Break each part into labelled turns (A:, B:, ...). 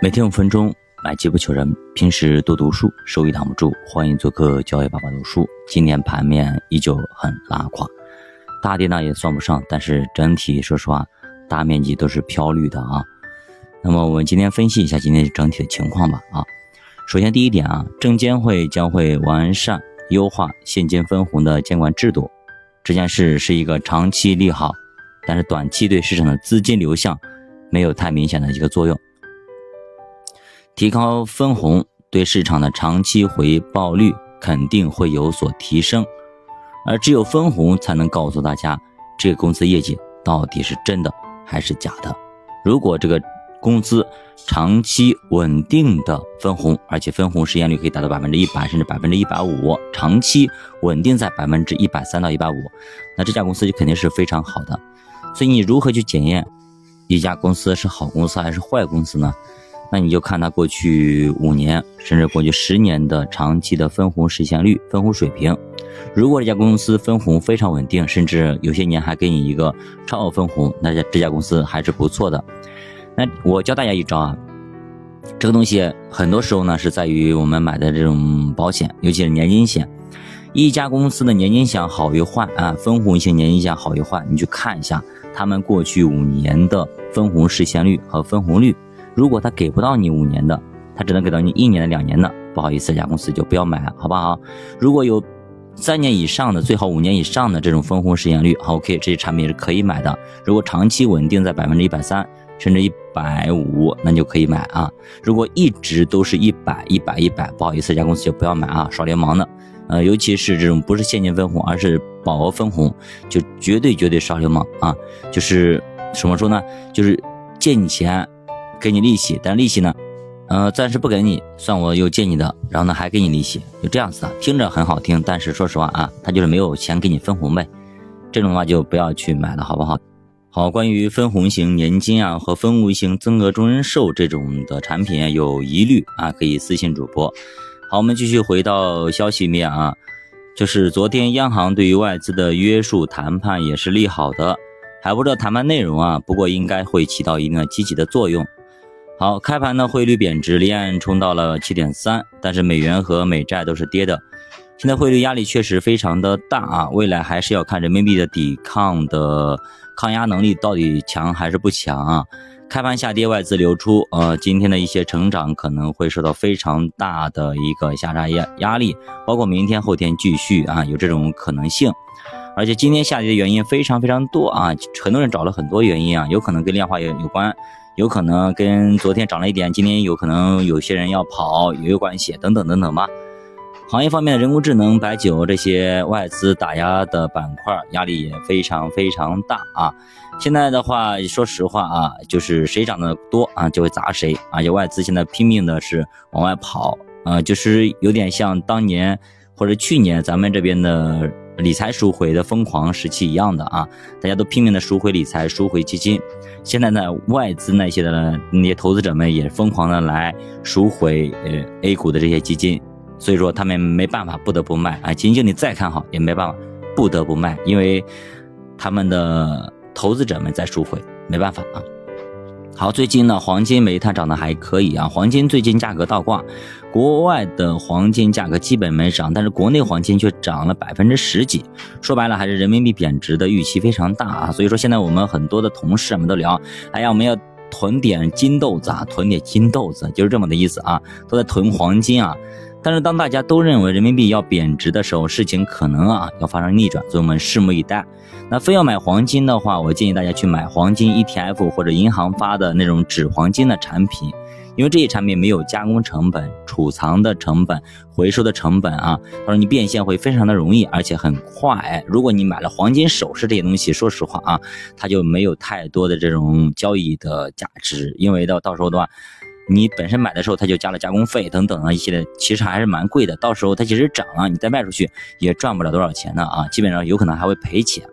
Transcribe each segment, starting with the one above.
A: 每天五分钟，买机不求人。平时多读书，收益挡不住。欢迎做客教育爸爸读书。今年盘面依旧很拉垮，大跌呢也算不上，但是整体说实话，大面积都是飘绿的啊。那么我们今天分析一下今天整体的情况吧啊。首先第一点啊，证监会将会完善优化现金分红的监管制度，这件事是一个长期利好，但是短期对市场的资金流向没有太明显的一个作用。提高分红对市场的长期回报率肯定会有所提升，而只有分红才能告诉大家这个公司业绩到底是真的还是假的。如果这个公司长期稳定的分红，而且分红实现率可以达到百分之一百甚至百分之一百五，长期稳定在百分之一百三到一百五，那这家公司就肯定是非常好的。所以你如何去检验一家公司是好公司还是坏公司呢？那你就看它过去五年，甚至过去十年的长期的分红实现率、分红水平。如果这家公司分红非常稳定，甚至有些年还给你一个超额分红，那这这家公司还是不错的。那我教大家一招啊，这个东西很多时候呢是在于我们买的这种保险，尤其是年金险。一家公司的年金险好与坏啊，分红型年金险好与坏，你去看一下他们过去五年的分红实现率和分红率。如果他给不到你五年的，他只能给到你一年的、两年的，不好意思，这家公司就不要买了，好不好？如果有三年以上的，最好五年以上的这种分红实现率，OK，这些产品是可以买的。如果长期稳定在百分之一百三甚至一百五，那就可以买啊。如果一直都是一百、一百、一百，不好意思，这家公司就不要买啊，耍流氓的。呃，尤其是这种不是现金分红，而是保额分红，就绝对绝对耍流氓啊！就是怎么说呢？就是借你钱。给你利息，但利息呢，呃，暂时不给你，算我又借你的，然后呢还给你利息，就这样子的，听着很好听，但是说实话啊，他就是没有钱给你分红呗，这种的话就不要去买了，好不好？好，关于分红型年金啊和分红型增额终身寿这种的产品有疑虑啊，可以私信主播。好，我们继续回到消息面啊，就是昨天央行对于外资的约束谈判也是利好的，还不知道谈判内容啊，不过应该会起到一定的积极的作用。好，开盘呢，汇率贬值，离岸冲到了七点三，但是美元和美债都是跌的。现在汇率压力确实非常的大啊，未来还是要看人民币的抵抗的抗压能力到底强还是不强啊。开盘下跌，外资流出，呃，今天的一些成长可能会受到非常大的一个下杀压压力，包括明天后天继续啊，有这种可能性。而且今天下跌的原因非常非常多啊，很多人找了很多原因啊，有可能跟量化有有关。有可能跟昨天涨了一点，今天有可能有些人要跑也有关系，等等等等吧。行业方面的人工智能、白酒这些外资打压的板块，压力也非常非常大啊。现在的话，说实话啊，就是谁涨得多啊，就会砸谁而且外资现在拼命的是往外跑啊，就是有点像当年或者去年咱们这边的。理财赎回的疯狂时期一样的啊，大家都拼命的赎回理财、赎回基金。现在呢，外资那些的那些投资者们也疯狂的来赎回呃 A 股的这些基金，所以说他们没办法，不得不卖啊。基金经理再看好也没办法，不得不卖，因为他们的投资者们在赎回，没办法啊。好，最近呢，黄金、煤炭涨得还可以啊。黄金最近价格倒挂，国外的黄金价格基本没涨，但是国内黄金却涨了百分之十几。说白了，还是人民币贬值的预期非常大啊。所以说，现在我们很多的同事们都聊，哎呀，我们要囤点金豆子啊，囤点金豆子，就是这么的意思啊，都在囤黄金啊。但是当大家都认为人民币要贬值的时候，事情可能啊要发生逆转，所以我们拭目以待。那非要买黄金的话，我建议大家去买黄金 ETF 或者银行发的那种纸黄金的产品，因为这些产品没有加工成本、储藏的成本、回收的成本啊，到时候你变现会非常的容易，而且很快。如果你买了黄金首饰这些东西，说实话啊，它就没有太多的这种交易的价值，因为到到时候的话。你本身买的时候，它就加了加工费等等啊一系列，其实还是蛮贵的。到时候它其实涨了，你再卖出去也赚不了多少钱的啊，基本上有可能还会赔钱。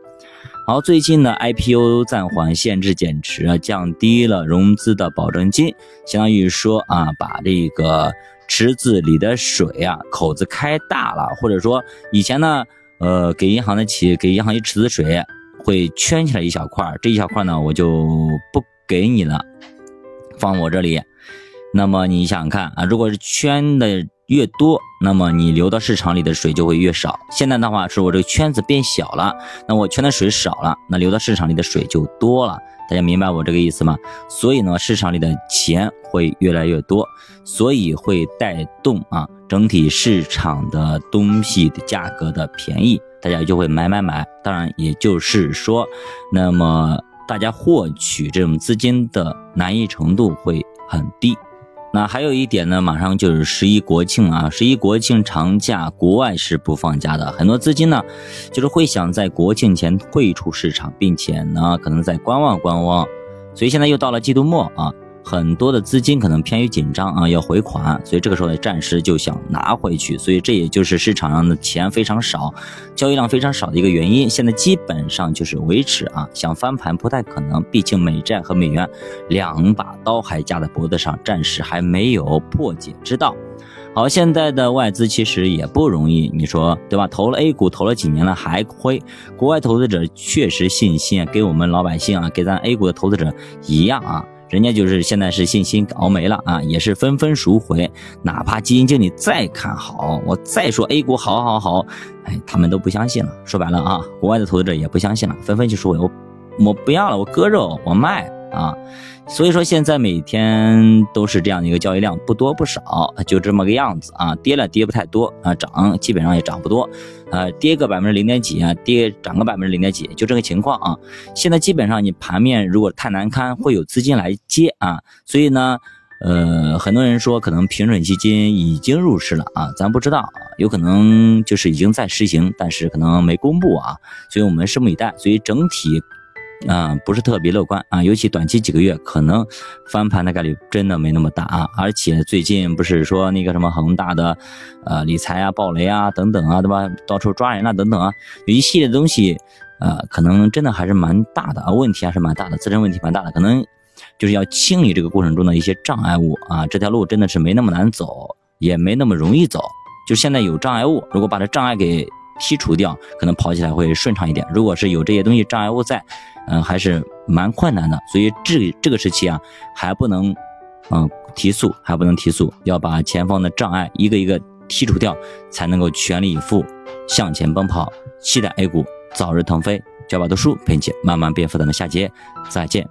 A: 好，最近呢 IPO 暂缓限制减持啊，降低了融资的保证金，相当于说啊，把这个池子里的水啊口子开大了，或者说以前呢，呃，给银行的企业给银行一池子水会圈起来一小块，这一小块呢我就不给你了，放我这里。那么你想看啊，如果是圈的越多，那么你流到市场里的水就会越少。现在的话是我这个圈子变小了，那我圈的水少了，那流到市场里的水就多了。大家明白我这个意思吗？所以呢，市场里的钱会越来越多，所以会带动啊整体市场的东西的价格的便宜，大家就会买买买。当然，也就是说，那么大家获取这种资金的难易程度会很低。那还有一点呢，马上就是十一国庆啊，十一国庆长假，国外是不放假的，很多资金呢，就是会想在国庆前退出市场，并且呢，可能在观望观望，所以现在又到了季度末啊。很多的资金可能偏于紧张啊，要回款，所以这个时候呢，暂时就想拿回去，所以这也就是市场上的钱非常少，交易量非常少的一个原因。现在基本上就是维持啊，想翻盘不太可能，毕竟美债和美元两把刀还架在脖子上，暂时还没有破解之道。好，现在的外资其实也不容易，你说对吧？投了 A 股投了几年了还亏，国外投资者确实信心啊给我们老百姓啊，给咱 A 股的投资者一样啊。人家就是现在是信心熬没了啊，也是纷纷赎回。哪怕基金经理再看好，我再说 A 股好好好，哎，他们都不相信了。说白了啊，国外的投资者也不相信了，纷纷去赎回我我不要了，我割肉，我卖啊。所以说现在每天都是这样的一个交易量，不多不少，就这么个样子啊。跌了跌不太多啊，涨基本上也涨不多，呃，跌个百分之零点几啊，跌涨个百分之零点几，就这个情况啊。现在基本上你盘面如果太难堪，会有资金来接啊。所以呢，呃，很多人说可能平准基金已经入市了啊，咱不知道，有可能就是已经在实行，但是可能没公布啊。所以我们拭目以待。所以整体。啊，不是特别乐观啊，尤其短期几个月，可能翻盘的概率真的没那么大啊。而且最近不是说那个什么恒大的，呃，理财啊、暴雷啊等等啊，对吧？到处抓人啊等等啊，有一系列东西，呃，可能真的还是蛮大的啊，问题还是蛮大的，自身问题蛮大的，可能就是要清理这个过程中的一些障碍物啊。这条路真的是没那么难走，也没那么容易走，就现在有障碍物，如果把这障碍给剔除掉，可能跑起来会顺畅一点。如果是有这些东西障碍物在。嗯，还是蛮困难的，所以这这个时期啊，还不能，嗯，提速，还不能提速，要把前方的障碍一个一个剔除掉，才能够全力以赴向前奔跑，期待 A 股早日腾飞。教把读书陪你慢慢变富，咱们下节再见。